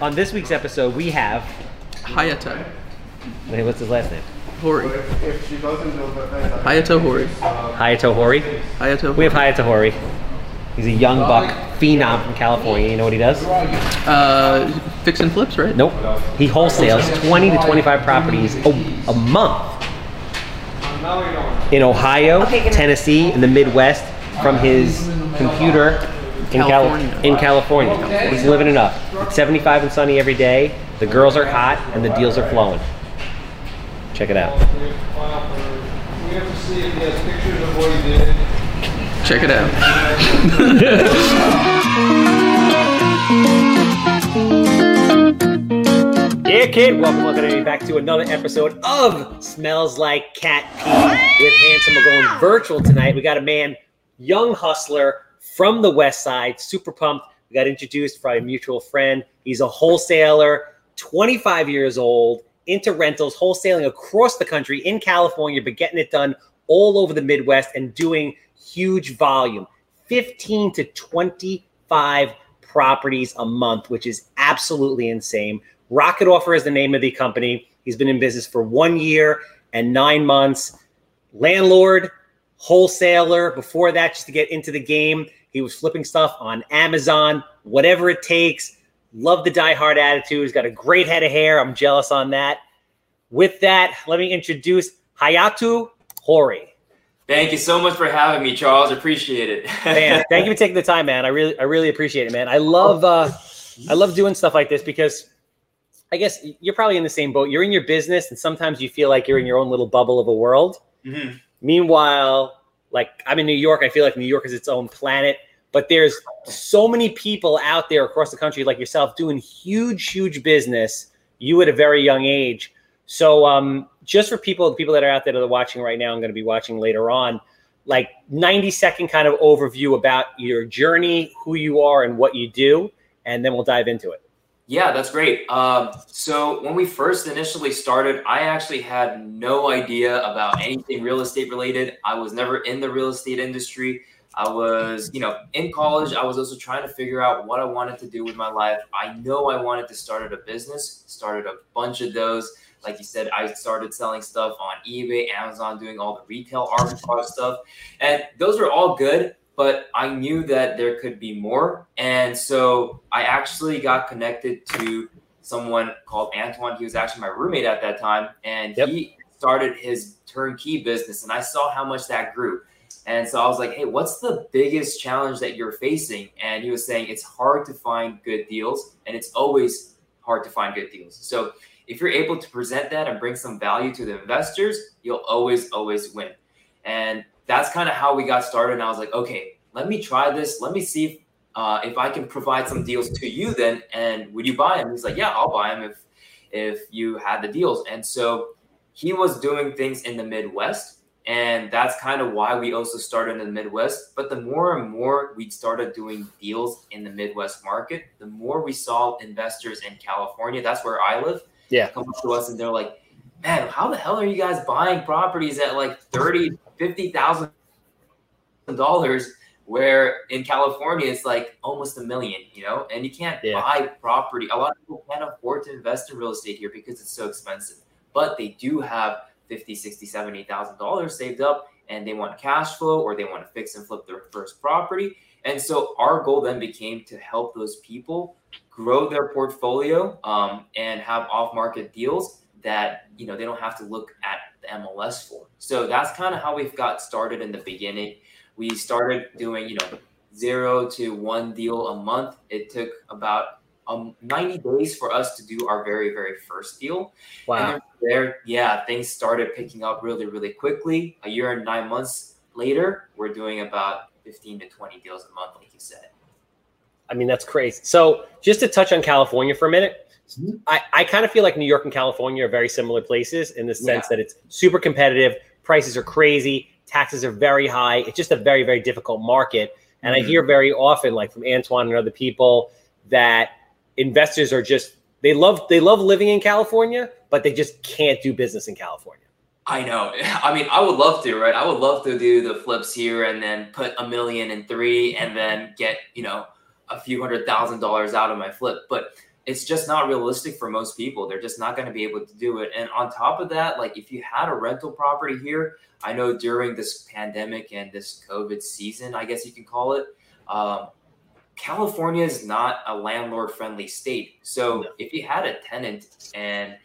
On this week's episode, we have. Hayato. Wait, what's his last name? Hori. If, if she doesn't do it, then Hayato Hori. Hayato Hori. Hayato We have Hayato Hori. He's a young buck phenom from California. You know what he does? Uh, fix and flips, right? Nope. He wholesales 20 to 25 properties a, a month in Ohio, Tennessee, and the Midwest from his computer in, Cali- California. in California. He's living it up. It's 75 and sunny every day. The girls are hot and the deals are flowing. Check it out. We have to see if he has pictures of what he did. Check it out. Yeah, kid. Welcome, welcome back to another episode of Smells Like Cat Pee with Handsome. We're going virtual tonight. We got a man, young hustler from the West Side, super pumped. We got introduced by a mutual friend. He's a wholesaler, 25 years old, into rentals, wholesaling across the country in California, but getting it done all over the Midwest and doing huge volume 15 to 25 properties a month, which is absolutely insane. Rocket Offer is the name of the company. He's been in business for one year and nine months. Landlord, wholesaler. Before that, just to get into the game, he was flipping stuff on Amazon, whatever it takes. Love the die-hard attitude. He's got a great head of hair. I'm jealous on that. With that, let me introduce Hayato Hori. Thank you so much for having me, Charles. Appreciate it. man thank you for taking the time man i really i really appreciate it man i love uh i love doing stuff like this because i guess you're probably in the same boat you're in your business and sometimes you feel like you're in your own little bubble of a world Mhm. Meanwhile like i'm in new york i feel like new york is its own planet but there's so many people out there across the country like yourself doing huge huge business you at a very young age so um just for people the people that are out there that are watching right now i'm going to be watching later on like 90 second kind of overview about your journey, who you are, and what you do, and then we'll dive into it. Yeah, that's great. Um, so when we first initially started, I actually had no idea about anything real estate related. I was never in the real estate industry. I was, you know, in college. I was also trying to figure out what I wanted to do with my life. I know I wanted to start a business. Started a bunch of those. Like you said, I started selling stuff on eBay, Amazon, doing all the retail arbitrage stuff, and those were all good. But I knew that there could be more, and so I actually got connected to someone called Antoine. He was actually my roommate at that time, and Yep. he started his turnkey business, and I saw how much that grew. And so I was like, hey, what's the biggest challenge that you're facing? And he was saying it's hard to find good deals, and it's always hard to find good deals. So if you're able to present that and bring some value to the investors, you'll always, always win. And that's kind of how we got started. And I was like, okay, let me try this. Let me see if, uh, if I can provide some deals to you then. And would you buy them? He's like, yeah, I'll buy them if if you had the deals. And so he was doing things in the Midwest. And that's kind of why we also started in the Midwest. But the more and more we started doing deals in the Midwest market, the more we saw investors in California. That's where I live Yeah. come up to us and they're like, man, how the hell are you guys buying properties at like 30, 50,000 dollars where in California it's like almost a million, you know, and you can't Yeah. buy property. A lot of people can't afford to invest in real estate here because it's so expensive. But they do have 50, 60, 70,000 dollars saved up and they want cash flow or they want to fix and flip their first property. And so our goal then became to help those people grow their portfolio um, and have off-market deals that you know they don't have to look at the MLS for. So that's kind of how we've got started in the beginning. We started doing you know zero to one deal a month. It took about um, 90 days for us to do our very very first deal. Wow. there, yeah, things started picking up really really quickly. A year and nine months later, we're doing about 15 to 20 deals a month, like you said. I mean, that's crazy. So, just to touch on California for a minute. I, I kind of feel like New York and California are very similar places in the sense Yeah. that it's super competitive, prices are crazy, taxes are very high. It's just a very, very difficult market. And I Mhm. hear very often, like from Antoine and other people, that investors are just they love they love living in California, but they just can't do business in California. I know. I mean, I would love to, right? I would love to do the flips here and then put a million in three and then get, you know, a few hundred thousand dollars out of my flip. But it's just not realistic for most people. They're just not going to be able to do it. And on top of that, like if you had a rental property here, I know during this pandemic and this COVID season, I guess you can call it, um, California is not a landlord friendly state. So no. if you had a tenant and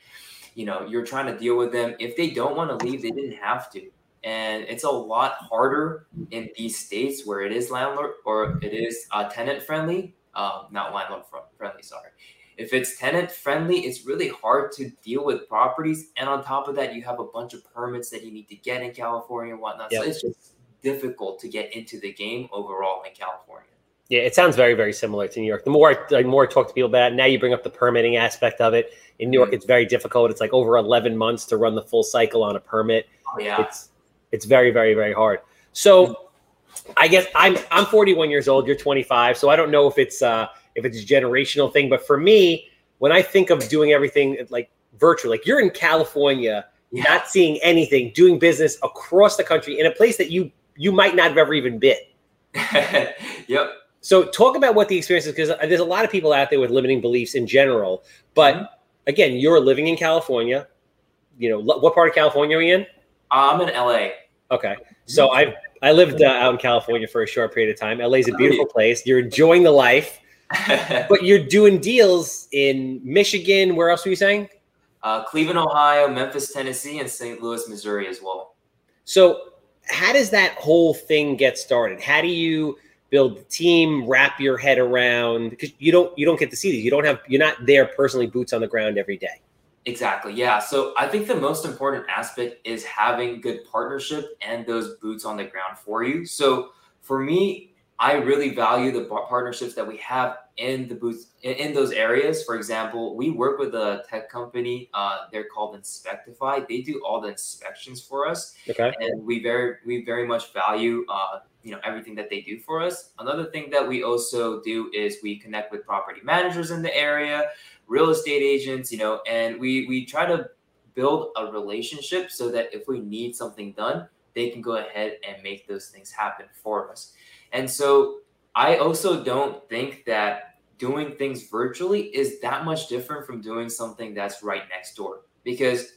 you know you're trying to deal with them, if they don't want to leave, they didn't have to. And it's a lot harder in these states where it is landlord or it is uh, tenant friendly, um, not landlord friendly. Sorry, if it's tenant friendly, it's really hard to deal with properties. And on top of that, you have a bunch of permits that you need to get in California and whatnot. Yep. So it's just difficult to get into the game overall in California. Yeah, it sounds very, very similar to New York. The more, the more I talk to people about it, now you bring up the permitting aspect of it. In New York, mm-hmm. it's very difficult. It's like over 11 months to run the full cycle on a permit. Oh, yeah. It's, it's very, very, very hard. So I guess I'm, I'm 41 years old. You're 25. So I don't know if it's, uh, if it's a generational thing. But for me, when I think of doing everything like virtual, like you're in California, yeah. not seeing anything, doing business across the country in a place that you you might not have ever even been. yep. So talk about what the experience is because there's a lot of people out there with limiting beliefs in general. But mm-hmm. again, you're living in California. You know what part of California are you in? I'm in LA. Okay, so I I lived uh, out in California for a short period of time. LA is a beautiful place. You're enjoying the life. but you're doing deals in Michigan. Where else were you saying? Uh, Cleveland, Ohio, Memphis, Tennessee, and St. Louis, Missouri as well. So, how does that whole thing get started? How do you build the team? Wrap your head around because you don't you don't get to see these. You don't have you're not there personally, boots on the ground every day. Exactly. Yeah. So I think the most important aspect is having good partnership and those boots on the ground for you. So for me, I really value the partnerships that we have in the booth in, those areas. For example, we work with a tech company. Uh, they're called Inspectify. They do all the inspections for us, okay. and we very we very much value uh, you know everything that they do for us. Another thing that we also do is we connect with property managers in the area, real estate agents, you know, and we we try to build a relationship so that if we need something done, they can go ahead and make those things happen for us. And so I also don't think that doing things virtually is that much different from doing something that's right next door. Because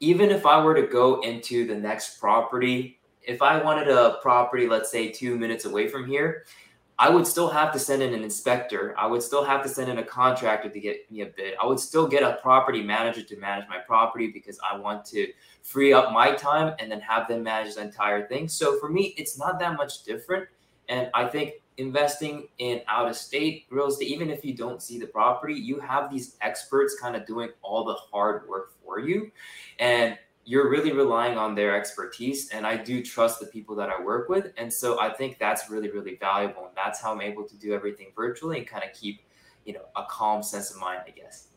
even if I were to go into the next property, if I wanted a property, let's say two minutes away from here, I would still have to send in an inspector. I would still have to send in a contractor to get me a bid. I would still get a property manager to manage my property because I want to free up my time and then have them manage the entire thing. So for me, it's not that much different. And I think investing in out of state real estate, even if you don't see the property, you have these experts kind of doing all the hard work for you. And you're really relying on their expertise. And I do trust the people that I work with. And so I think that's really, really valuable. And that's how I'm able to do everything virtually and kind of keep, you know, a calm sense of mind, I guess.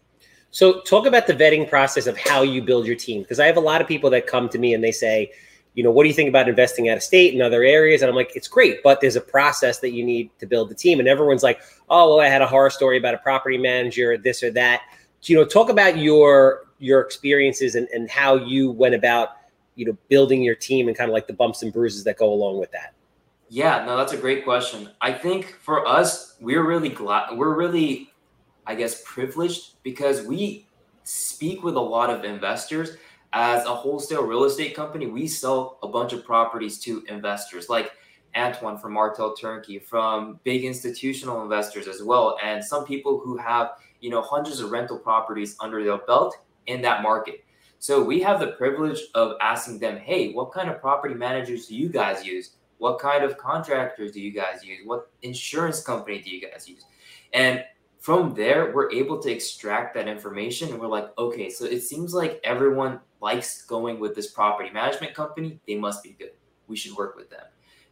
So talk about the vetting process of how you build your team. Because I have a lot of people that come to me and they say, you know, what do you think about investing out of state and other areas? And I'm like, it's great, but there's a process that you need to build the team. And everyone's like, oh, well, I had a horror story about a property manager, this or that. You know, talk about your your experiences and, and how you went about, you know, building your team and kind of like the bumps and bruises that go along with that. Yeah, no, that's a great question. I think for us, we're really glad we're really, I guess, privileged because we speak with a lot of investors as a wholesale real estate company, we sell a bunch of properties to investors like Antoine from Martel Turnkey, from big institutional investors as well, and some people who have you know hundreds of rental properties under their belt in that market. So we have the privilege of asking them, hey, what kind of property managers do you guys use? What kind of contractors do you guys use? What insurance company do you guys use? And from there, we're able to extract that information and we're like, okay, so it seems like everyone likes going with this property management company. They must be good. We should work with them.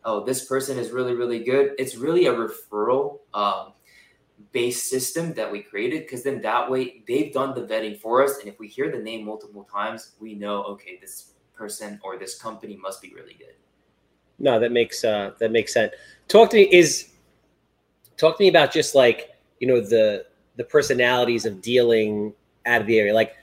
Oh, this person is really, really good. It's really a referral um, based system that we created because then that way they've done the vetting for us. And if we hear the name multiple times, we know, okay, this person or this company must be really good. No, that makes uh, that makes sense. Talk to me is talk to me about just like you know the the personalities of dealing out of the area like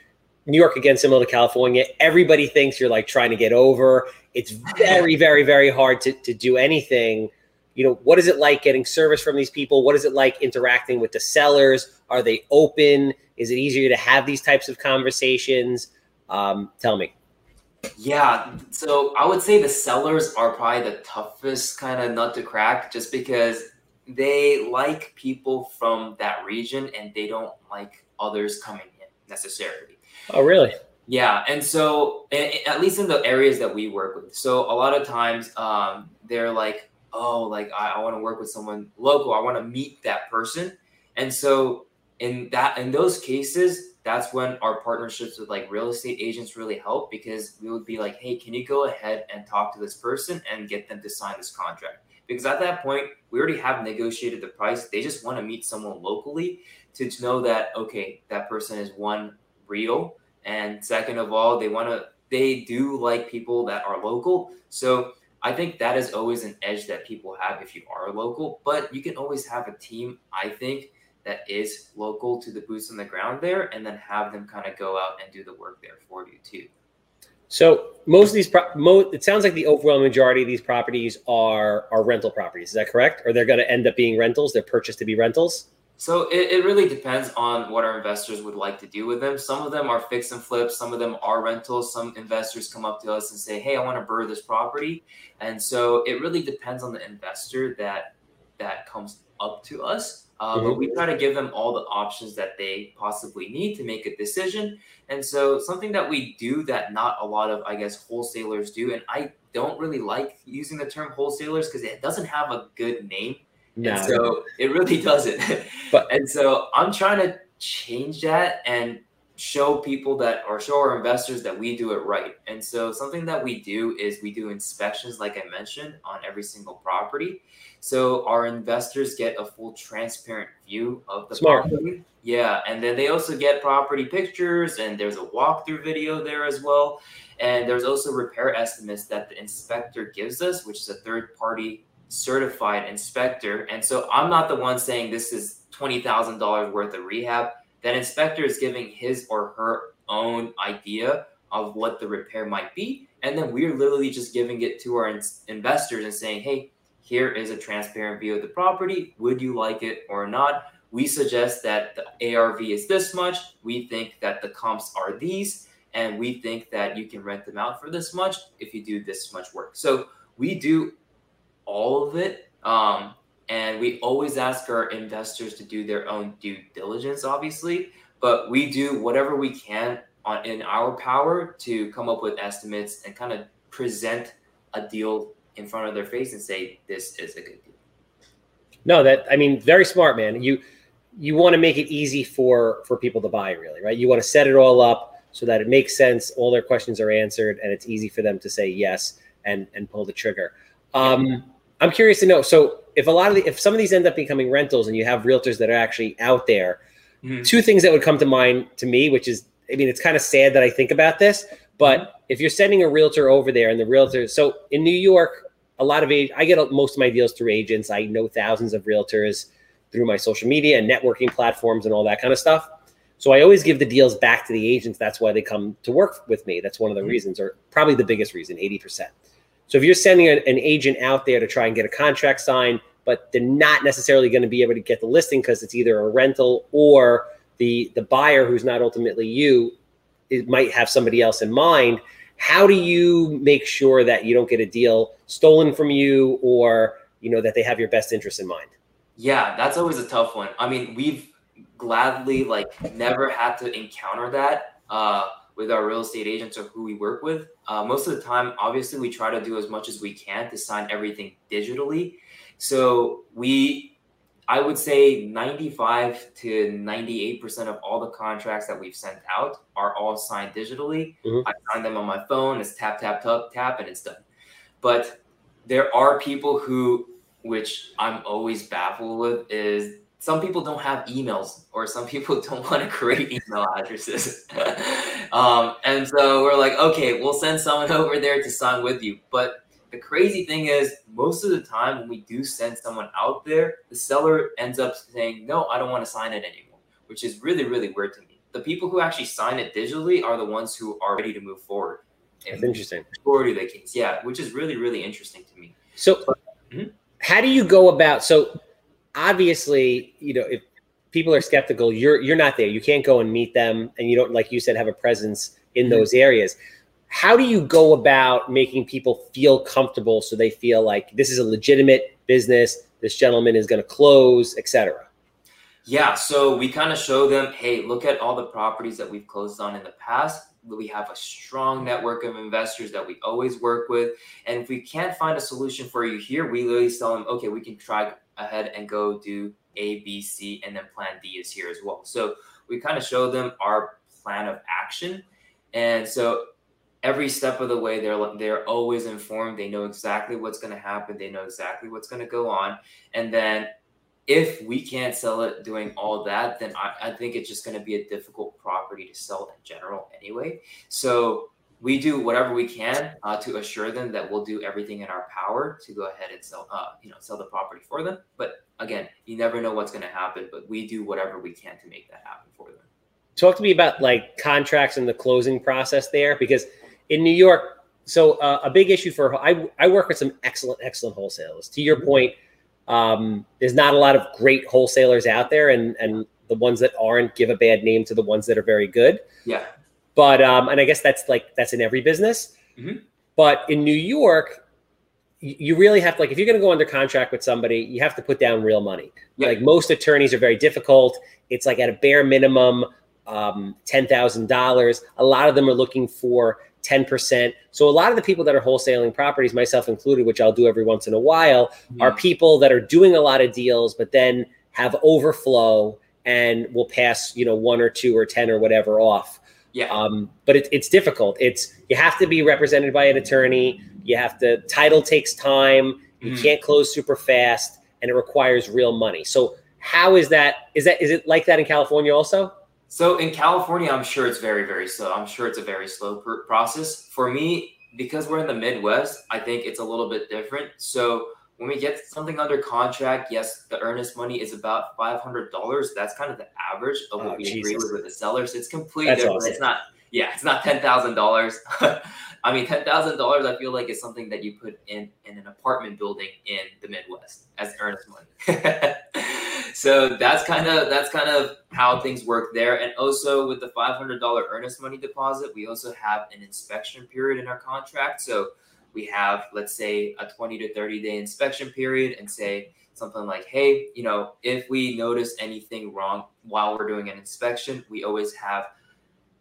new york again similar to california everybody thinks you're like trying to get over it's very very very hard to, to do anything you know, what is it like getting service from these people? What is it like interacting with the sellers? Are they open? Is it easier to have these types of conversations? Um, tell me. Yeah, so I would say the sellers are probably the toughest kind of nut to crack just because they like people from that region and they don't like others coming in necessarily. Oh, really? Yeah, and so at least in the areas that we work with, so a lot of times um, they're like, "Oh, like I, I want to work with someone local. I want to meet that person," and so in that in those cases, that's when our partnerships with like real estate agents really help because we would be like, "Hey, can you go ahead and talk to this person and get them to sign this contract?" Because at that point, we already have negotiated the price. They just want to meet someone locally to, to know that okay, that person is one real and second of all, they want to they do like people that are local. So I think that is always an edge that people have if you are local, but you can always have a team, I think, that is local to the boots on the ground there and then have them kind of go out and do the work there for you too. So most of these, pro- mo- it sounds like the overwhelming majority of these properties are are rental properties. Is that correct? Or they're going to end up being rentals? They're purchased to be rentals. So it, it really depends on what our investors would like to do with them. Some of them are fix and flips, some of them are rentals. Some investors come up to us and say, Hey, I want to BRRRR this property. And so it really depends on the investor that that comes up to us. Uh, mm-hmm. But we try to give them all the options that they possibly need to make a decision. And so something that we do that not a lot of, I guess, wholesalers do, and I don't really like using the term wholesalers because it doesn't have a good name no. And so it really doesn't. But and so I'm trying to change that and show people that or show our investors that we do it right. And so something that we do is we do inspections, like I mentioned, on every single property. So our investors get a full transparent view of the Smart. property. Yeah. And then they also get property pictures and there's a walkthrough video there as well. And there's also repair estimates that the inspector gives us, which is a third party certified inspector. And so I'm not the one saying this is $20,000 worth of rehab. That inspector is giving his or her own idea of what the repair might be. And then we're literally just giving it to our in- investors and saying, hey, here is a transparent view of the property. Would you like it or not? We suggest that the ARV is this much. We think that the comps are these. And we think that you can rent them out for this much if you do this much work. So we do all of it. Um, and we always ask our investors to do their own due diligence, obviously, but we do whatever we can on in our power to come up with estimates and kind of present a deal in front of their face and say this is a good deal. No, that I mean, very smart, man. You you want to make it easy for for people to buy, really, right? You want to set it all up so that it makes sense, all their questions are answered, and it's easy for them to say yes and and pull the trigger. Um, I'm curious to know. So, if a lot of the, if some of these end up becoming rentals, and you have realtors that are actually out there, mm-hmm. two things that would come to mind to me, which is, I mean, it's kind of sad that I think about this, but mm-hmm. if you're sending a realtor over there, and the realtor, so in New York, a lot of age, I get most of my deals through agents. I know thousands of realtors through my social media and networking platforms and all that kind of stuff. So I always give the deals back to the agents. That's why they come to work with me. That's one of the mm-hmm. reasons, or probably the biggest reason, 80%. So if you're sending an, an agent out there to try and get a contract signed, but they're not necessarily going to be able to get the listing because it's either a rental or the the buyer who's not ultimately you it might have somebody else in mind how do you make sure that you don't get a deal stolen from you or you know that they have your best interest in mind? Yeah that's always a tough one. I mean we've gladly like never had to encounter that uh with our real estate agents or who we work with. Uh, most of the time, obviously, we try to do as much as we can to sign everything digitally. So we, I would say 95 to 98% of all the contracts that we've sent out are all signed digitally. Mm-hmm. I sign them on my phone, it's tap, tap, tap, tap, and it's done. But there are people who, which I'm always baffled with, is some people don't have emails or some people don't want to create email addresses. um, and so we're like, okay, we'll send someone over there to sign with you. But the crazy thing is, most of the time when we do send someone out there, the seller ends up saying, no, I don't want to sign it anymore, which is really, really weird to me. The people who actually sign it digitally are the ones who are ready to move forward. That's interesting. Majority of the case, yeah, which is really, really interesting to me. So, but, mm-hmm how do you go about so obviously you know if people are skeptical you're you're not there you can't go and meet them and you don't like you said have a presence in Mm-hmm. those areas how do you go about making people feel comfortable so they feel like this is a legitimate business this gentleman is going to close etc Yeah, so we kind of show them, hey, look at all the properties that we've closed on in the past. We have a strong network of investors that we always work with. And if we can't find a solution for you here, we literally tell them, okay, we can try ahead and go do A, B, C, and then plan D is here as well. So we kind of show them our plan of action. And so every step of the way, they're they're always informed. They know exactly what's going to happen. They know exactly what's going to go on. And then if we can't sell it doing all that, then I, I think it's just going to be a difficult property to sell in general anyway. So we do whatever we can uh, to assure them that we'll do everything in our power to go ahead and sell, uh, you know, sell the property for them. But again, you never know what's going to happen, but we do whatever we can to make that happen for them. talk to me about like contracts and the closing process there because in new york so uh, a big issue for I, I work with some excellent excellent wholesalers to your point um, there's not a lot of great wholesalers out there and and the ones that aren't give a bad name to the ones that are very good Yeah. but um, and i guess that's like that's in every business Mhm. but in new york you really have to like if you're going to go under contract with somebody you have to put down real money Yeah. like most attorneys are very difficult it's like at a bare minimum um, $10000 a lot of them are looking for 10% so a lot of the people that are wholesaling properties myself included which i'll do every once in a while Mm-hmm. are people that are doing a lot of deals but then have overflow and will pass you know one or two or 10 or whatever off. Yeah. um, but it, it's difficult. It's you have to be represented by an attorney. You have to title takes time. You Mhm. can't close super fast and it requires real money. So how is that is that is it like that in california also So in California, I'm sure it's very, very slow. I'm sure it's a very slow pr- process. For me, because we're in the Midwest, I think it's a little bit different. So when we get something under contract, yes, the earnest money is about five hundred dollars. That's kind of the average of oh, what Oh, we agree with with the sellers. It's completely different. awesome. It's not. Yeah, it's not ten thousand dollars. I mean, ten thousand dollars. I feel like is something that you put in in an apartment building in the Midwest as earnest money. so that's kind of that's kind of how things work there. And also with the five hundred dollar earnest money deposit, we also have an inspection period in our contract. So we have, let's say, a twenty to thirty day inspection period, and say something like, "Hey, you know, if we notice anything wrong while we're doing an inspection, we always have."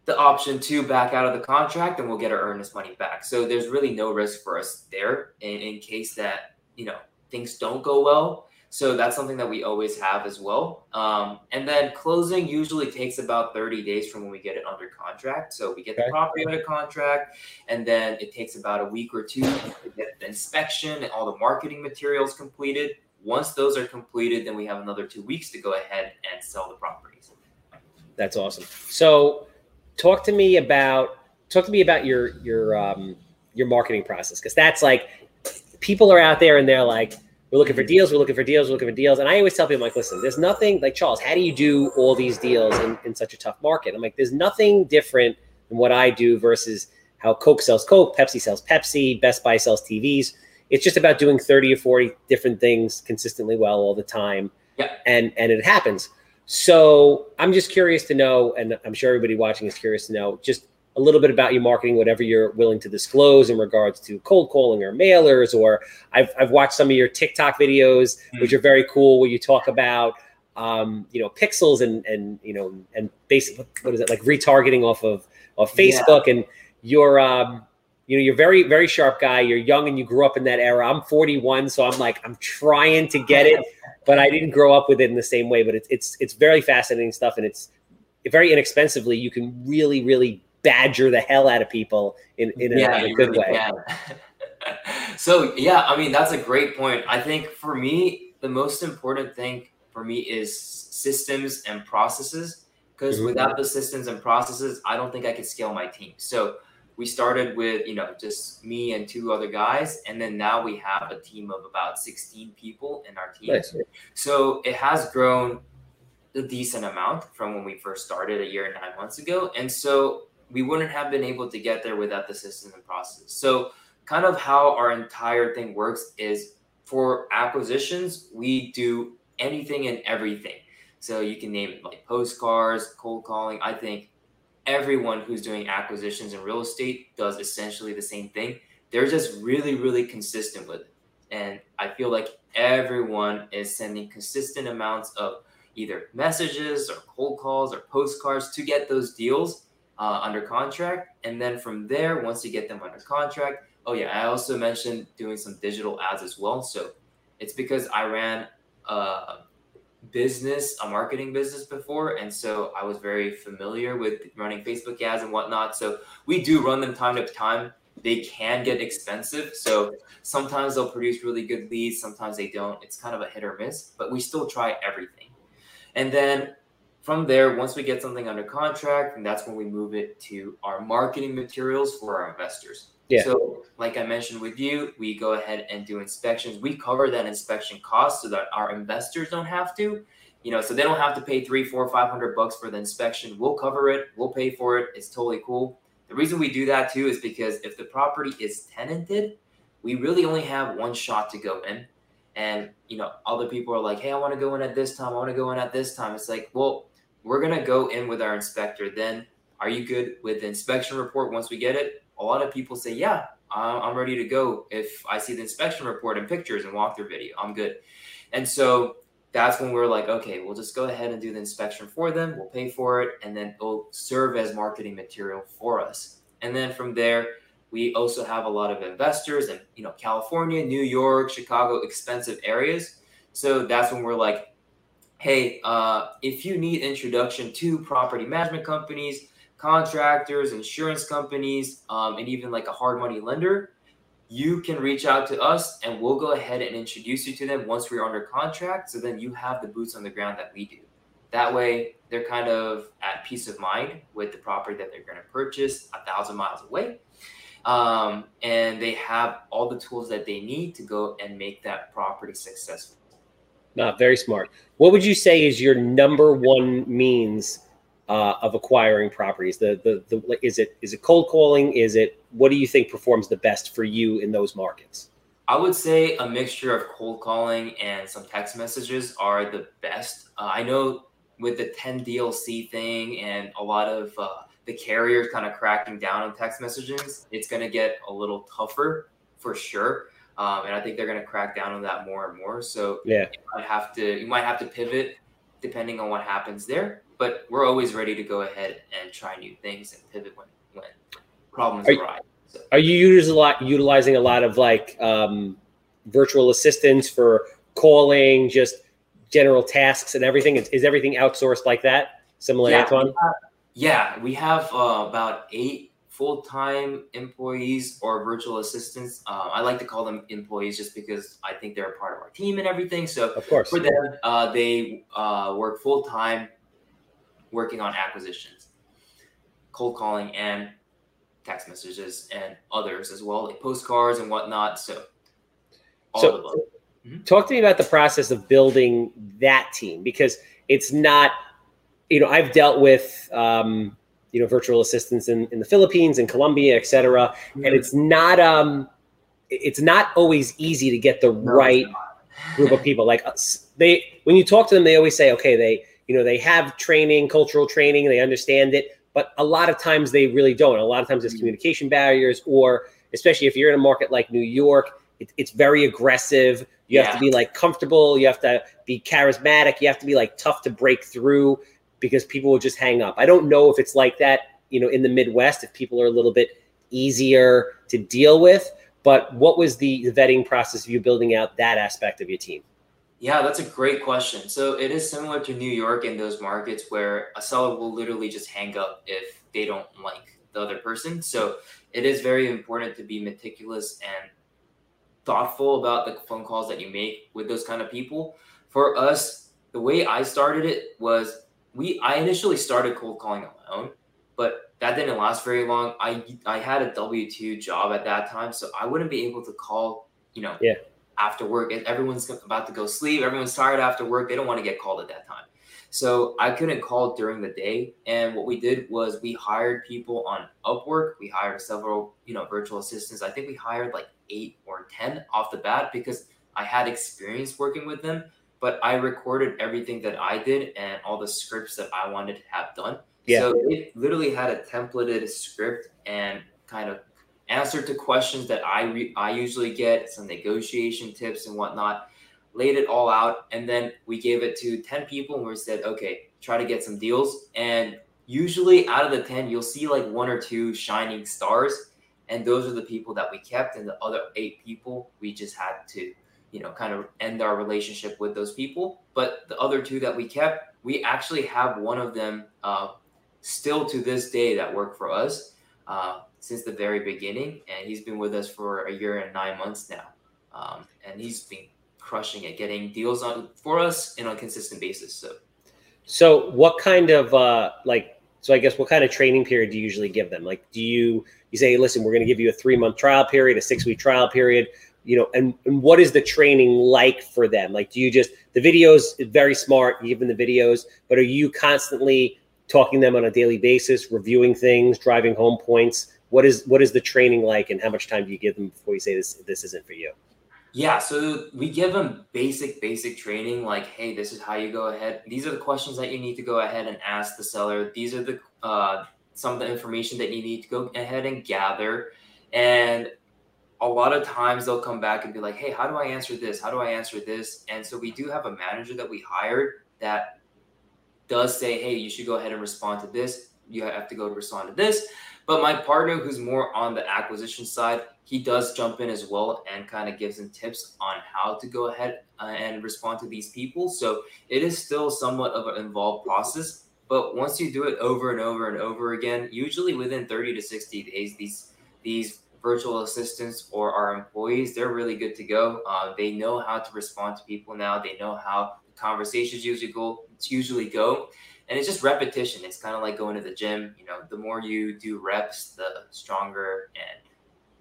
the option to back out of the contract and we'll get our earnest money back. So there's really no risk for us there in, in case that, you know, things don't go well. So that's something that we always have as well. Um, and then closing usually takes about 30 days from when we get it under contract. So we get Okay. the property under contract and then it takes about a week or two to get the inspection and all the marketing materials completed. Once those are completed, then we have another two weeks to go ahead and sell the properties. That's awesome. So, talk to me about talk to me about your your um, your marketing process because that's like people are out there and they're like, we're looking for deals, we're looking for deals, we're looking for deals, and I always tell people, I'm like, listen, there's nothing like Charles. How do you do all these deals in, in such a tough market? I'm like, there's nothing different than what I do versus how Coke sells Coke, Pepsi sells Pepsi, Best Buy sells TVs. It's just about doing 30 or 40 different things consistently well all the time. Yeah. And and it happens. So I'm just curious to know, and I'm sure everybody watching is curious to know, just a little bit about your marketing, whatever you're willing to disclose in regards to cold calling or mailers. Or I've, I've watched some of your TikTok videos, which are very cool, where you talk about, um, you know, pixels and and you know and basic what is it like retargeting off of of Yeah. Facebook and your um, you know you're very very sharp guy. You're young and you grew up in that era. I'm 41, so I'm like I'm trying to get it but I didn't grow up with it in the same way. But it's it's it's very fascinating stuff, and it's very inexpensively. You can really really badger the hell out of people in in a, in a good really way. so yeah, I mean that's a great point. I think for me, the most important thing for me is systems and processes. Because Mhm. without the systems and processes, I don't think I could scale my team. So we started with you know just me and two other guys, and then now we have a team of about 16 people in our team. Nice. So it has grown a decent amount from when we first started a year and nine months ago. And so we wouldn't have been able to get there without the systems and process. So kind of how our entire thing works is for acquisitions, we do anything and everything. So you can name it like postcards, cold calling. I think everyone who's doing acquisitions in real estate does essentially the same thing. They're just really, really consistent with it. And I feel like everyone is sending consistent amounts of either messages or cold calls or postcards to get those deals uh, under contract. And then from there, once you get them under contract, oh yeah, I also mentioned doing some digital ads as well. So it's because I ran a business, a marketing business before. And so I was very familiar with running Facebook ads and whatnot. So we do run them time to time. They can get expensive. So sometimes they'll produce really good leads, sometimes they don't. It's kind of a hit or miss, but we still try everything. And then from there, once we get something under contract, and that's when we move it to our marketing materials for our investors. Yeah. So, like I mentioned with you, we go ahead and do inspections. We cover that inspection cost so that our investors don't have to. You know, so they don't have to pay three, four, five hundred bucks for the inspection. We'll cover it. We'll pay for it. It's totally cool. The reason we do that too is because if the property is tenanted, we really only have one shot to go in. And you know, other people are like, "Hey, I want to go in at this time. I want to go in at this time." It's like, well, we're gonna go in with our inspector. Then, are you good with the inspection report once we get it? A lot of people say, "Yeah, I'm ready to go." If I see the inspection report and pictures and walkthrough video, I'm good. And so that's when we're like, okay, we'll just go ahead and do the inspection for them. We'll pay for it, and then it'll serve as marketing material for us. And then from there, we also have a lot of investors in you know California, New York, Chicago, expensive areas. So that's when we're like, hey, uh, if you need introduction to property management companies, contractors, insurance companies, um, and even like a hard money lender, you can reach out to us and we'll go ahead and introduce you to them once we're under contract. So then you have the boots on the ground that we do. That way, they're kind of at peace of mind with the property that they're going to purchase a thousand miles away um, and they have all the tools that they need to go and make that property successful. Not very smart. What would you say is your number one means uh, of acquiring properties? The, the the is it is it cold calling? Is it what do you think performs the best for you in those markets? I would say a mixture of cold calling and some text messages are the best. Uh, I know with the 10 DLC thing and a lot of uh, the carriers kind of cracking down on text messages, it's going to get a little tougher for sure. Um, and I think they're going to crack down on that more and more. So yeah, you might have to you might have to pivot depending on what happens there. But we're always ready to go ahead and try new things and pivot when when problems are, arise. So. Are you utilizing a lot, utilizing a lot of like um, virtual assistants for calling, just general tasks and everything? Is, is everything outsourced like that? Similar, yeah, Antoine? Yeah, we have uh, about eight full-time employees or virtual assistants. Uh, I like to call them employees just because I think they're a part of our team and everything. So of course, for them, uh, they uh, work full-time, working on acquisitions, cold calling, and text messages and others as well, like postcards and whatnot. So, so mm-hmm. talk to me about the process of building that team because it's not you know, I've dealt with, um, you know, virtual assistants in, in the Philippines and Colombia, et cetera. Mm-hmm. And it's not, um, it's not always easy to get the no, right group of people. Like they, when you talk to them, they always say, okay, they, you know, they have training, cultural training, they understand it, but a lot of times they really don't. A lot of times there's mm-hmm. communication barriers, or especially if you're in a market like New York, it, it's very aggressive. You have to be like comfortable. You have to be charismatic. You have to be like tough to break through because people will just hang up. I don't know if it's like that, you know, in the Midwest, if people are a little bit easier to deal with. But what was the vetting process of you building out that aspect of your team? Yeah, that's a great question. So it is similar to New York in those markets where a seller will literally just hang up if they don't like the other person. So it is very important to be meticulous and thoughtful about the phone calls that you make with those kind of people. For us, the way I started it was we I initially started cold calling alone, but that didn't last very long. I I had a W two job at that time, so I wouldn't be able to call. You know, yeah. After work, everyone's about to go sleep. Everyone's tired after work. They don't want to get called at that time. So I couldn't call during the day. And what we did was we hired people on Upwork. We hired several, you know, virtual assistants. I think we hired like eight or ten off the bat because I had experience working with them, but I recorded everything that I did and all the scripts that I wanted to have done. Yeah. So it literally had a templated script and kind of answer to questions that I re- I usually get, some negotiation tips and whatnot. Laid it all out, and then we gave it to ten people, and we said, okay, try to get some deals. And usually, out of the ten, you'll see like one or two shining stars, and those are the people that we kept, and the other eight people we just had to, you know, kind of end our relationship with those people. But the other two that we kept, we actually have one of them uh, still to this day that worked for us. Uh, since the very beginning, and he's been with us for a year and nine months now. Um, and he's been crushing it, getting deals on for us in a consistent basis. So, So what kind of uh like so I guess what kind of training period do you usually give them? Like do you you say, listen, we're gonna give you a three month trial period, a six week trial period, you know, and, and what is the training like for them? Like do you just the videos very smart, them the videos, but are you constantly talking them on a daily basis, reviewing things, driving home points? What is what is the training like and how much time do you give them before you say this this isn't for you? yeah, so we give them basic, basic training like, hey, this is how you go ahead. These are the questions that you need to go ahead and ask the seller. These are the uh, some of the information that you need to go ahead and gather. And a lot of times they'll come back and be like, hey, how do I answer this? How do I answer this? And so we do have a manager that we hired that does say, hey, you should go ahead and respond to this. You have to go to respond to this. But my partner, who's more on the acquisition side, he does jump in as well and kind of gives them tips on how to go ahead uh, and respond to these people. So it is still somewhat of an involved process. But once you do it over and over and over again, usually within 30 to 60 days, these these virtual assistants or our employees, they're really good to go. Uh, they know how to respond to people now. They know how the conversations usually go It's usually go and it's just repetition. It's kind of like going to the gym. You know, the more you do reps, the stronger and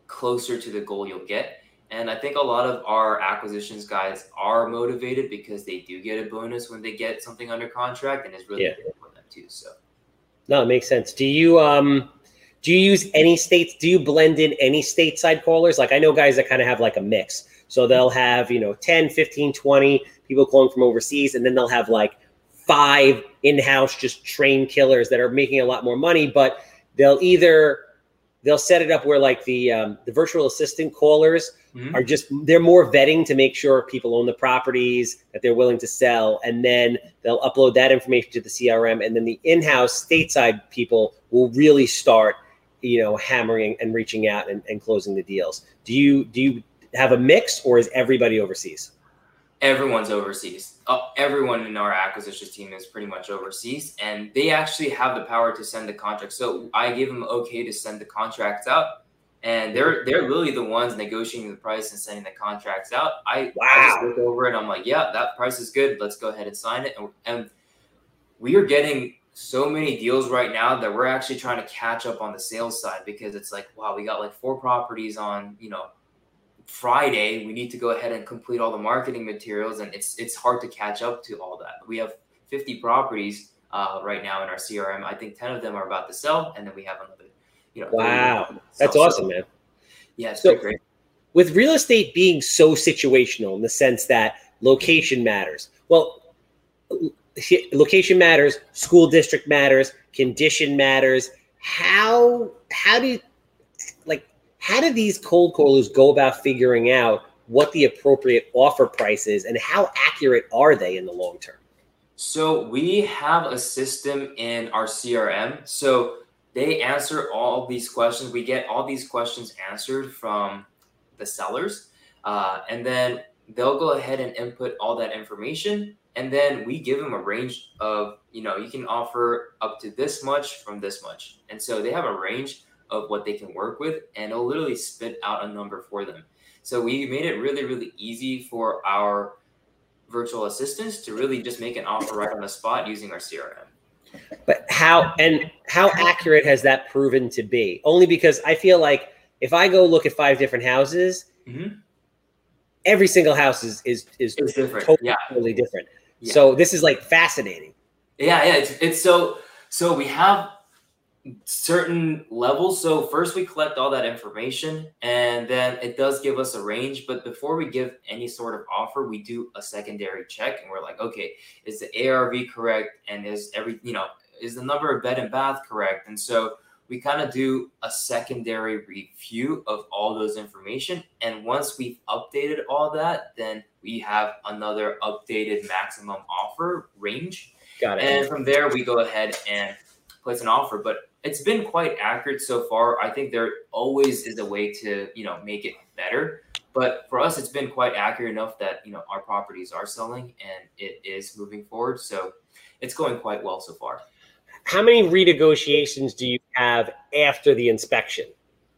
closer to the goal you'll get. And I think a lot of our acquisitions guys are motivated because they do get a bonus when they get something under contract, and it's really Yeah. good for them too. So No, it makes sense. Do you um do you use any states? Do you blend in any stateside callers? Like I know guys that kind of have like a mix. So they'll have, you know, 10, 15, 20 people calling from overseas, and then they'll have like five in-house just trained killers that are making a lot more money, but they'll either they'll set it up where like the um, the virtual assistant callers Mhm. are just they're more vetting to make sure people own the properties that they're willing to sell and then they'll upload that information to the crm and then the in-house stateside people will really start you know hammering and reaching out and, and closing the deals do you do you have a mix or is everybody overseas everyone's overseas. Uh, everyone in our acquisitions team is pretty much overseas, and they actually have the power to send the contract. So I give them okay to send the contracts out, and they're they're really the ones negotiating the price and sending the contracts out. I, I just Wow. look over it. I'm like, yeah, that price is good. Let's go ahead and sign it. And, and we are getting so many deals right now that we're actually trying to catch up on the sales side because it's like, wow, we got like four properties on, you know, Friday, we need to go ahead and complete all the marketing materials, and it's it's hard to catch up to all that. We have 50 properties uh, right now in our CRM. I think 10 of them are about to sell, and then we have another, you know. Wow. that's awesome So, man yeah, So- great. with real estate being so situational in the sense that location matters. Well, location matters, school district matters, condition matters. How how do you like how do these cold callers go about figuring out what the appropriate offer price is and how accurate are they in the long term? So we have a system in our CRM. So they answer all these questions. We get all these questions answered from the sellers, uh, and then they'll go ahead and input all that information. And then we give them a range of, you know, you can offer up to this much from this much. And so they have a range of what they can work with, and it'll literally spit out a number for them. So we made it really, really easy for our virtual assistants to really just make an offer right on the spot using our CRM. But how and how accurate has that proven to be? Only because I feel like if I go look at five different houses, Mhm. Every single house is is is It's different. totally, Yeah. totally different. Yeah. So this is like fascinating. Yeah, yeah. It's, it's so so we have certain levels. So first we collect all that information and then it does give us a range. But before we give any sort of offer, we do a secondary check and we're like, okay, is the ARV correct? And is every, you know, is the number of bed and bath correct? And so we kind of do a secondary review of all those information. And once we've updated all that, then we have another updated maximum offer range. Got it. And from there, we go ahead and place an offer. But it's been quite accurate so far. I think there always is a way to, you know, make it better. But for us, it's been quite accurate enough that, you know, our properties are selling and it is moving forward. So it's going quite well so far. How many renegotiations do you have after the inspection?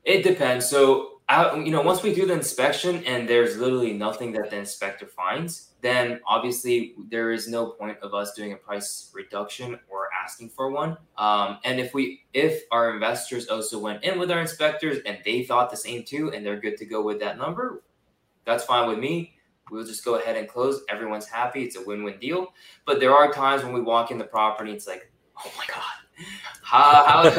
It depends. So I, you know, once we do the inspection and there's literally nothing that the inspector finds, then obviously there is no point of us doing a price reduction or asking for one. Um, and if we, if our investors also went in with our inspectors and they thought the same too, and they're good to go with that number, that's fine with me. We'll just go ahead and close. Everyone's happy. It's a win-win deal. But there are times when we walk in the property, it's like, oh my god, how how,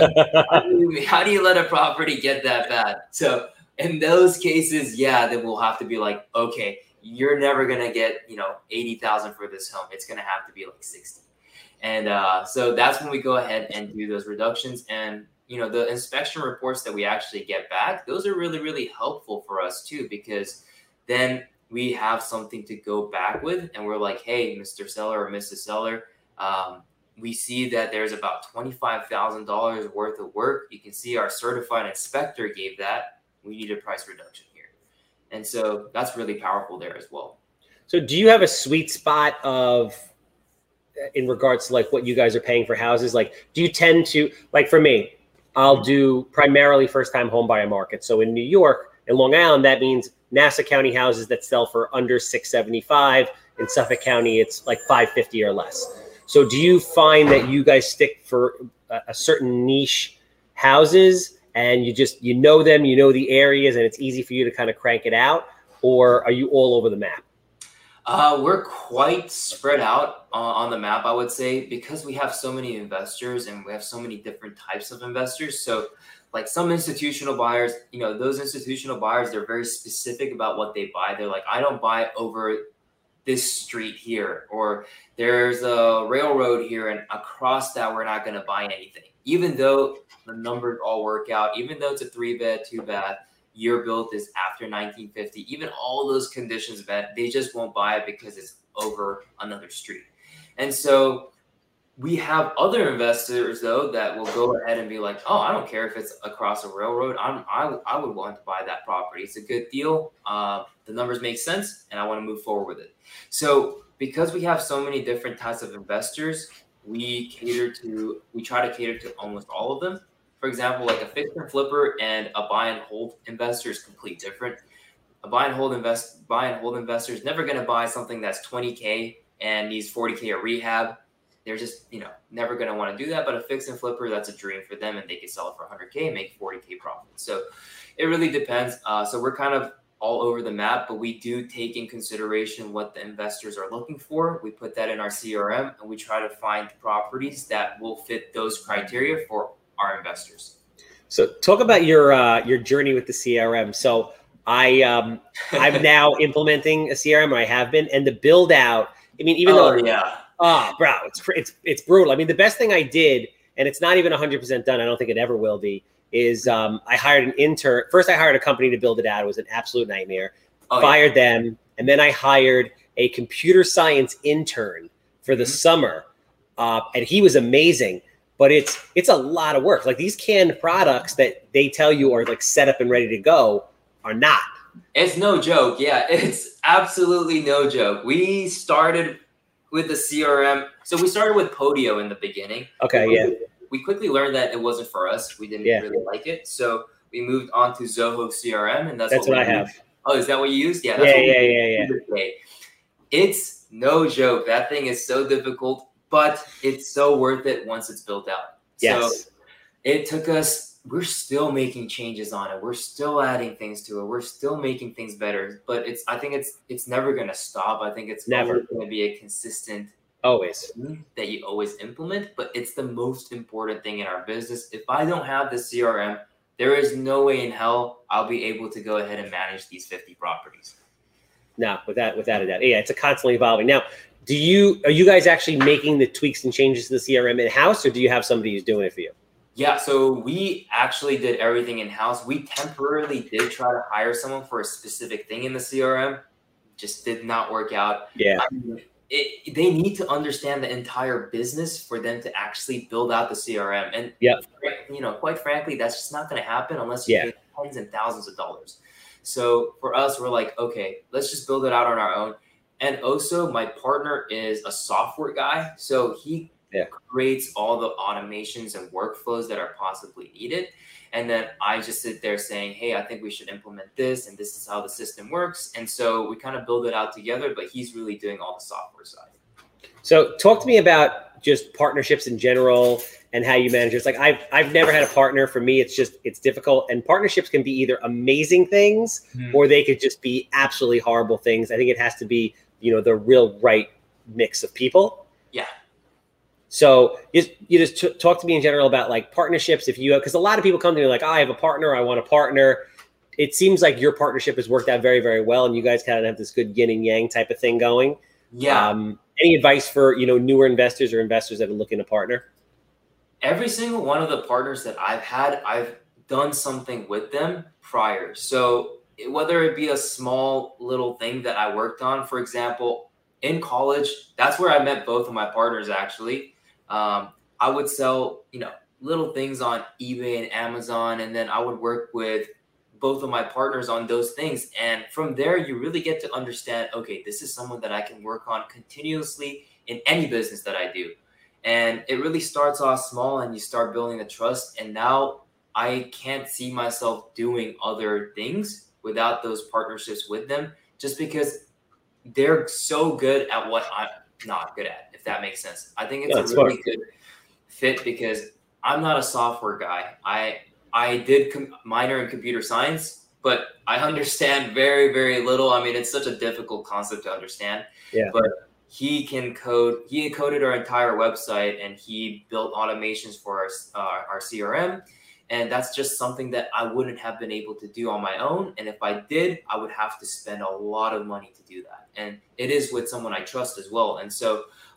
how, do, you, how do you let a property get that bad? So in those cases, yeah, then we'll have to be like, okay, you're never gonna get you know eighty thousand for this home. It's gonna have to be like sixty, and uh, so that's when we go ahead and do those reductions. And you know the inspection reports that we actually get back, those are really really helpful for us too because then we have something to go back with, and we're like, hey, Mr. Seller or Mrs. Seller. Um, we see that there's about $25,000 worth of work. You can see our certified inspector gave that we need a price reduction here. And so that's really powerful there as well. So do you have a sweet spot of uh, in regards to like what you guys are paying for houses? Like do you tend to like for me, I'll do primarily first time home buyer market. So in New York and Long Island, that means Nassau County houses that sell for under 675. In Suffolk County, it's like 550 or less. So do you find that you guys stick for a, a certain niche houses and you just you know them, you know the areas, and it's easy for you to kind of crank it out, or are you all over the map? Uh, we're quite spread out uh, on the map, I would say, because we have so many investors and we have so many different types of investors. So, like some institutional buyers, you know, those institutional buyers, they're very specific about what they buy. They're like, I don't buy over this street here, or there's a railroad here, and across that, we're not going to buy anything even though the numbers all work out, even though it's a three bed, two bath, year built is after 1950, even all those conditions met, they just won't buy it because it's over another street. And so we have other investors though that will go ahead and be like, oh, I don't care if it's across a railroad. I'm I, I would want to buy that property. It's a good deal. Uh, the numbers make sense, and I want to move forward with it. So because we have so many different types of investors, we cater to we try to cater to almost all of them. For example, like a fix and flipper and a buy and hold investor is completely different. A buy and hold invest buy and hold investor is never going to buy something that's 20k and needs 40k of rehab. They're just you know never going to want to do that. But a fix and flipper that's a dream for them, and they can sell it for 100k and make 40k profit. So it really depends. Uh, so we're kind of all over the map, but we do take in consideration what the investors are looking for. We put that in our CRM and we try to find properties that will fit those criteria for our investors. So talk about your uh, your journey with the CRM. So I um, I'm now implementing a CRM, or I have been, and the build out. I mean, even oh, though yeah, oh, bro, it's it's it's brutal. I mean, the best thing I did, and it's not even 100 percent done. I don't think it ever will be is um, I hired an intern. First, I hired a company to build it out. It was an absolute nightmare. Oh, fired yeah. them, and then I hired a computer science intern for the mm-hmm. summer, uh, and he was amazing. But it's it's a lot of work. Like these canned products that they tell you are like set up and ready to go are not. It's no joke. Yeah, it's absolutely no joke. We started with the CRM. So we started with Podio in the beginning. Okay, yeah we quickly learned that it wasn't for us. We didn't yeah. really like it, so we moved on to Zoho CRM, and that's, that's what, what I have. Oh, is that what you used? Yeah, yeah, yeah, yeah, yeah. It's no joke. That thing is so difficult, but it's so worth it once it's built out. Yes. So it took us. We're still making changes on it. We're still adding things to it. We're still making things better. But it's. I think it's. It's never going to stop. I think it's never going to be a consistent Always. that you always implement, but it's the most important thing in our business. If I don't have the CRM, there is no way in hell I'll be able to go ahead and manage these 50 properties. No, without without a doubt. Yeah, it's a constantly evolving. Now, do you are you guys actually making the tweaks and changes to the CRM in house, or do you have somebody who's doing it for you? Yeah, so we actually did everything in house. We temporarily did try to hire someone for a specific thing in the CRM, just did not work out. Yeah. I mean, it, they need to understand the entire business for them to actually build out the CRM. And Yeah. you know, quite frankly, that's just not going to happen unless you Yeah. pay tens and thousands of dollars. So for us, we're like, okay, let's just build it out on our own. And also, my partner is a software guy, so he Yeah. creates all the automations and workflows that are possibly needed. And then I just sit there saying, hey, I think we should implement this, and this is how the system works. And so we kind of build it out together, but he's really doing all the software side. So, talk to me about just partnerships in general and how you manage it. It's like I've I've never had a partner. For me, it's just it's difficult. And partnerships can be either amazing things Mhm. or they could just be absolutely horrible things. I think it has to be you know the real right mix of people. Yeah. So you, you just t- talk to me in general about like partnerships. If you because a lot of people come to me like I have a partner, I want a partner. It seems like your partnership has worked out very very well, and you guys kind of have this good yin and yang type of thing going. Yeah. Um, any advice for you know newer investors or investors that are looking to partner? every single one of the partners that I've had, I've done something with them prior. So whether it be a small little thing that I worked on, for example, in college, that's where I met both of my partners actually. Um, I would sell, you know, little things on eBay and Amazon, and then I would work with both of my partners on those things. And from there, you really get to understand okay, this is someone that I can work on continuously in any business that I do and it really starts off small and you start building the trust and now i can't see myself doing other things without those partnerships with them just because they're so good at what i'm not good at if that makes sense. I think it's Yeah, a really smart. good fit because i'm not a software guy. I i did com- minor in computer science but i understand very very little. I mean it's such a difficult concept to understand. Yeah. but he can code he encoded our entire website and he built automations for our, uh, our crm and that's just something that i wouldn't have been able to do on my own. And if i did i would have to spend a lot of money to do that. And it is with someone i trust as well. And so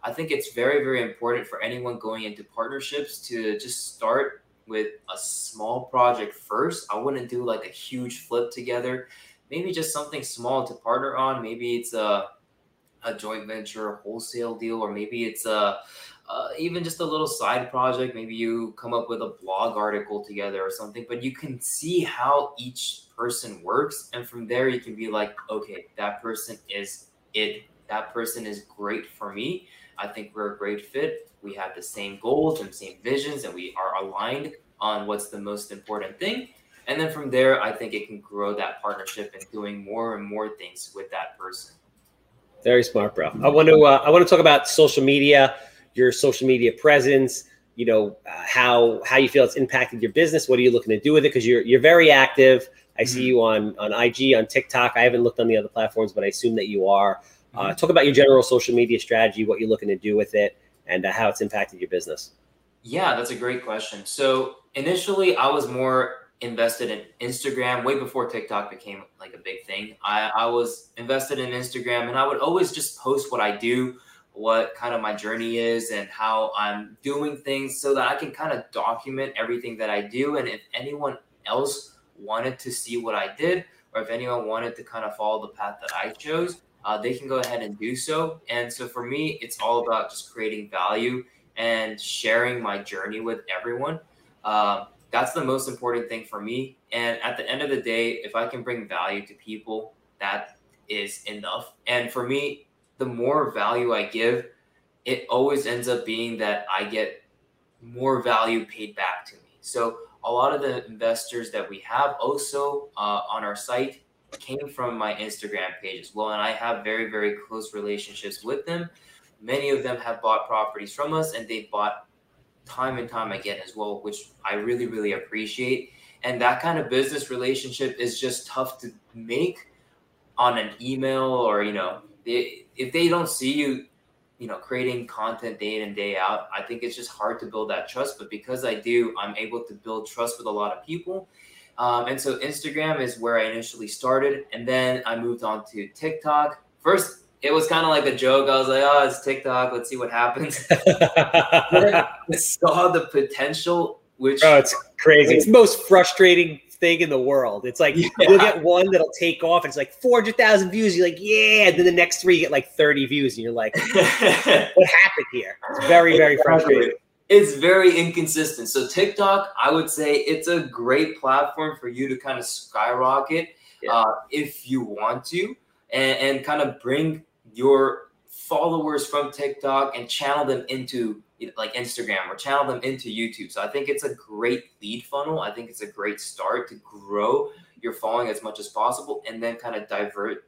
i think it's very very important for anyone going into partnerships to just start with a small project first i wouldn't do like a huge flip together maybe just something small to partner on maybe it's a a joint venture, a wholesale deal, or maybe it's a uh, even just a little side project. Maybe you come up with a blog article together or something. But you can see how each person works, and from there you can be like, okay, that person is it. That person is great for me. I think we're a great fit. We have the same goals and same visions, and we are aligned on what's the most important thing. And then from there, I think it can grow that partnership and doing more and more things with that person. Very smart, bro. I want to uh, I want to talk about social media, your social media presence. You know uh, how how you feel it's impacted your business. What are you looking to do with it? Because you're you're very active. I see you on on IG, on TikTok. I haven't looked on the other platforms, but I assume that you are. Uh, talk about your general social media strategy, what you're looking to do with it, and uh, how it's impacted your business. Yeah, that's a great question. So initially, I was more invested in Instagram way before TikTok became like a big thing. I, I was invested in Instagram and I would always just post what I do, what kind of my journey is, and how I'm doing things so that I can kind of document everything that I do. And if anyone else wanted to see what I did, or if anyone wanted to kind of follow the path that I chose, uh, they can go ahead and do so. And so for me, it's all about just creating value and sharing my journey with everyone. Um, that's the most important thing for me. And at the end of the day, if I can bring value to people, that is enough. And for me, the more value I give, it always ends up being that I get more value paid back to me. So a lot of the investors that we have also uh, on our site came from my Instagram page as well. And I have very, very close relationships with them. Many of them have bought properties from us and they bought time and time again as well, which I really, really appreciate. And that kind of business relationship is just tough to make on an email or, you know, they, if they don't see you you know creating content day in and day out i think it's just hard to build that trust but because i do i'm able to build trust with a lot of people um, and so instagram is where i initially started and then i moved on to tiktok first it was kind of like a joke i was like oh it's tiktok let's see what happens I saw the potential which oh it's crazy it's the most frustrating thing in the world. It's like yeah. you'll get one that'll take off and it's like 400,000 views. You're like, yeah. And then the next three you get like 30 views and you're like, what happened here? It's very, very frustrating. It's very inconsistent. So TikTok, I would say it's a great platform for you to kind of skyrocket yeah. uh, if you want to and, and kind of bring your followers from TikTok and channel them into like Instagram or channel them into YouTube. So I think it's a great lead funnel. I think it's a great start to grow your following as much as possible and then kind of divert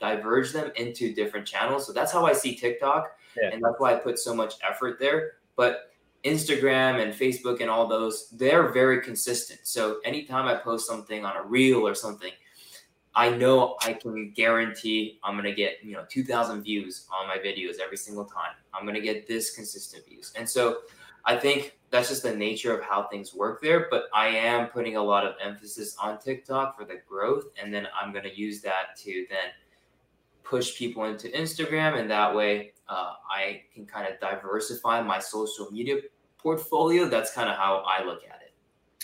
diverge them into different channels. So that's how I see TikTok. Yeah. And that's why I put so much effort there. But Instagram and Facebook and all those, they're very consistent. So anytime I post something on a reel or something, I know I can guarantee I'm gonna get you know 2,000 views on my videos every single time. I'm gonna get this consistent views, and so I think that's just the nature of how things work there. But I am putting a lot of emphasis on TikTok for the growth, and then I'm gonna use that to then push people into Instagram, and that way uh, I can kind of diversify my social media portfolio. That's kind of how I look at it.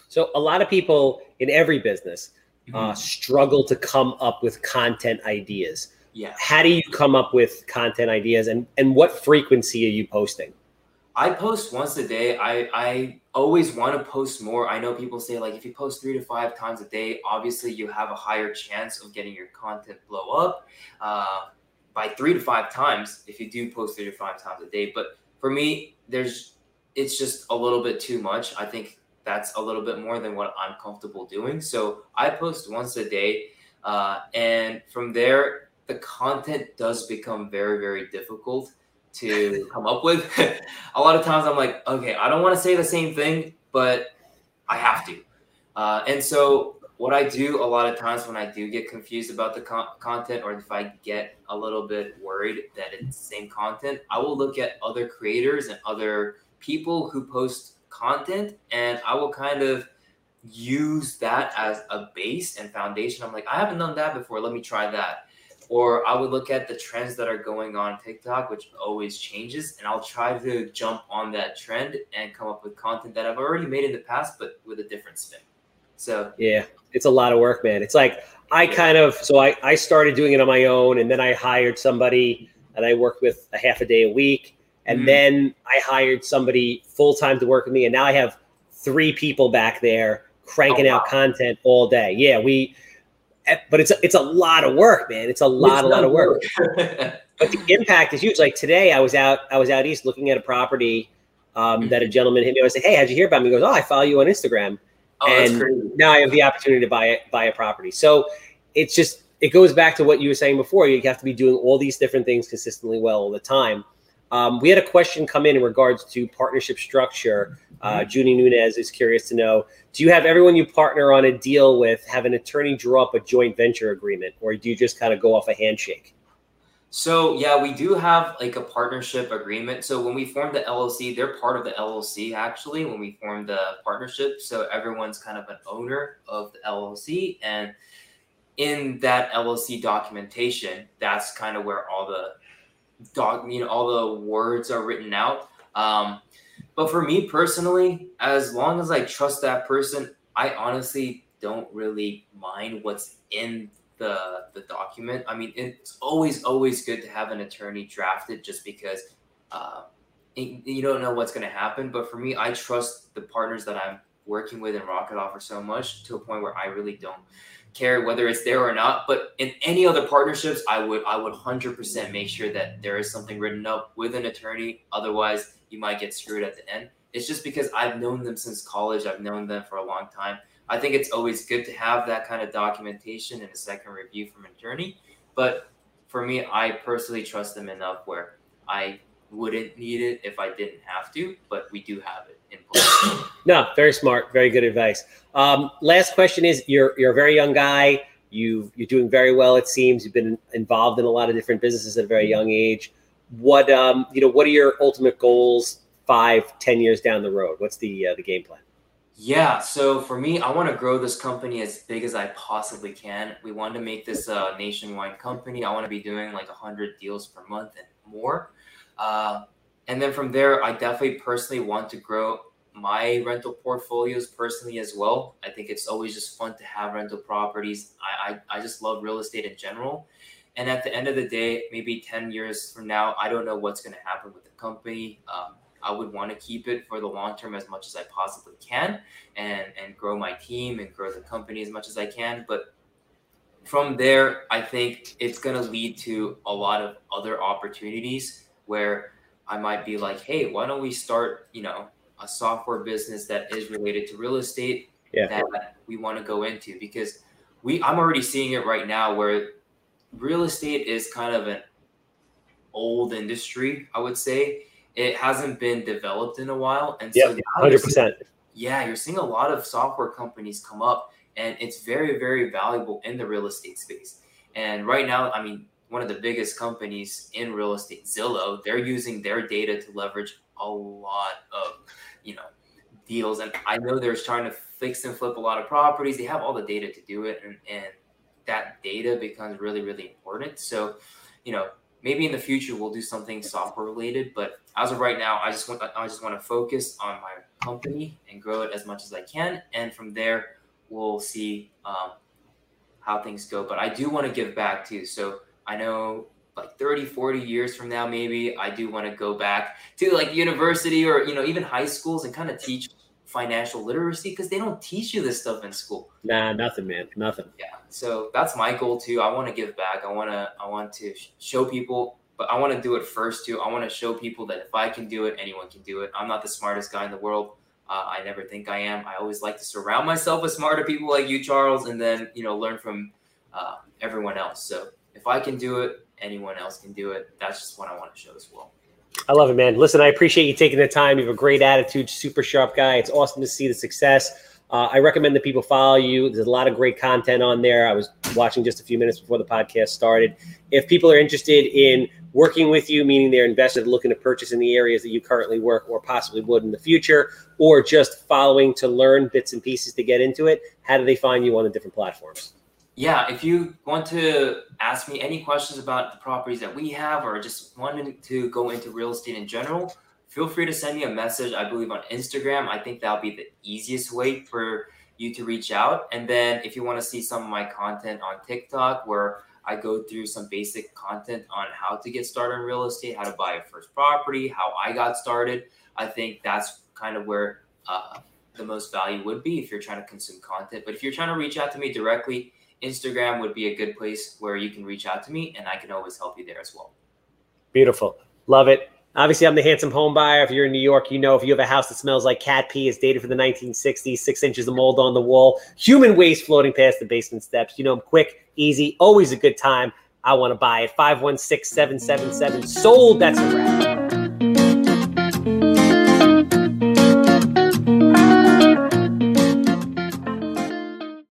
So a lot of people in every business uh, mm-hmm. uh, struggle to come up with content ideas. Yeah. How do you come up with content ideas and, and what frequency are you posting? I post once a day. I, I always want to post more. I know people say like if you post three to five times a day, obviously you have a higher chance of getting your content blow up uh, by three to five times if you do post three to five times a day. But for me, there's it's just a little bit too much. I think that's a little bit more than what I'm comfortable doing. So I post once a day. Uh, and from there, the content does become very, very difficult to come up with. a lot of times I'm like, okay, I don't want to say the same thing, but I have to. Uh, and so what I do a lot of times when I do get confused about the con- content or if I get a little bit worried that it's the same content, I will look at other creators and other people who post content and I will kind of use that as a base and foundation. I'm like, I haven't done that before. Let me try that. Or I would look at the trends that are going on TikTok, which always changes, and I'll try to jump on that trend and come up with content that I've already made in the past, but with a different spin. So yeah, it's a lot of work, man. It's like I kind of so I, I started doing it on my own and then I hired somebody and I worked with a half a day a week and mm then I hired somebody full time to work with me. And now I have three people back there cranking oh, wow. out content all day. Yeah, we, but it's, it's a lot of work, man. It's a lot, it's a lot of work. but the impact is huge. Like today I was out, I was out East looking at a property um, that a gentleman hit me. I said, Hey, how'd you hear about me? He goes, Oh, I follow you on Instagram. Oh, and now I have the opportunity to buy it, buy a property. So it's just, it goes back to what you were saying before. You have to be doing all these different things consistently well all the time. Um, we had a question come in in regards to partnership structure. Uh, mm-hmm. Junie Nunez is curious to know: Do you have everyone you partner on a deal with have an attorney draw up a joint venture agreement, or do you just kind of go off a handshake? So yeah, we do have like a partnership agreement. So when we formed the LLC, they're part of the LLC actually. When we formed the partnership, so everyone's kind of an owner of the LLC, and in that LLC documentation, that's kind of where all the dog, you know, all the words are written out. Um, but for me personally, as long as I trust that person, I honestly don't really mind what's in the the document. I mean, it's always always good to have an attorney drafted, just because uh, you don't know what's going to happen. But for me, I trust the partners that I'm working with in Rocket Offer so much to a point where I really don't care whether it's there or not. But in any other partnerships, I would I would hundred percent make sure that there is something written up with an attorney. Otherwise, you might get screwed at the end. It's just because I've known them since college. I've known them for a long time. I think it's always good to have that kind of documentation and a second review from an attorney. But for me, I personally trust them enough where I wouldn't need it if I didn't have to, but we do have it no, very smart, very good advice. Um, last question is: You're you're a very young guy. You you're doing very well. It seems you've been involved in a lot of different businesses at a very young age. what um, you know, what are your ultimate goals five, ten years down the road? What's the uh, the game plan? Yeah, so for me, I want to grow this company as big as I possibly can. We want to make this a nationwide company. I want to be doing like a 100 deals per month and more. Uh, and then from there, I definitely personally want to grow my rental portfolios personally as well. I think it's always just fun to have rental properties. I, I, I just love real estate in general. And at the end of the day, maybe 10 years from now, I don't know what's going to happen with the company. Um, I would want to keep it for the long term as much as I possibly can and, and grow my team and grow the company as much as I can. But from there, I think it's going to lead to a lot of other opportunities where I might be like, hey, why don't we start, you know, a software business that is related to real estate yeah. that we want to go into because we I'm already seeing it right now where real estate is kind of an old industry, I would say. It hasn't been developed in a while. And so hundred percent. Yeah, you're seeing a lot of software companies come up and it's very, very valuable in the real estate space. And right now, I mean, one of the biggest companies in real estate, Zillow, they're using their data to leverage a lot of, you know, deals. And I know they're trying to fix and flip a lot of properties. They have all the data to do it. And, and that data becomes really, really important. So, you know, maybe in the future we'll do something software related, but as of right now, I just want I just want to focus on my company and grow it as much as I can, and from there we'll see um, how things go. But I do want to give back too. So I know like 30 40 years from now maybe i do want to go back to like university or you know even high schools and kind of teach financial literacy because they don't teach you this stuff in school. Nah, nothing, man, nothing. Yeah, so that's my goal too. I want to give back. I want to, I want to show people, but I want to do it first too. I want to show people that if I can do it, anyone can do it. I'm not the smartest guy in the world. Uh, I never think I am. I always like to surround myself with smarter people like you, Charles, and then you know learn from uh, everyone else. So if I can do it, anyone else can do it. That's just what I want to show as well. I love it, man. Listen, I appreciate you taking the time. You have a great attitude, super sharp guy. It's awesome to see the success. Uh, I recommend that people follow you. There's a lot of great content on there. I was watching just a few minutes before the podcast started. If people are interested in working with you, meaning they're invested looking to purchase in the areas that you currently work or possibly would in the future, or just following to learn bits and pieces to get into it, how do they find you on the different platforms? Yeah, if you want to ask me any questions about the properties that we have or just wanting to go into real estate in general, feel free to send me a message. I believe on Instagram. I think that'll be the easiest way for you to reach out. And then if you want to see some of my content on TikTok, where I go through some basic content on how to get started in real estate, how to buy a first property, how I got started, I think that's kind of where uh, the most value would be if you're trying to consume content. But if you're trying to reach out to me directly, Instagram would be a good place where you can reach out to me and I can always help you there as well. Beautiful. Love it. Obviously, I'm the handsome home buyer. If you're in New York, you know if you have a house that smells like cat pee, it's dated for the 1960s, six inches of mold on the wall, human waste floating past the basement steps. You know, I'm quick, easy, always a good time. I want to buy it. 516 777 sold. That's a wrap.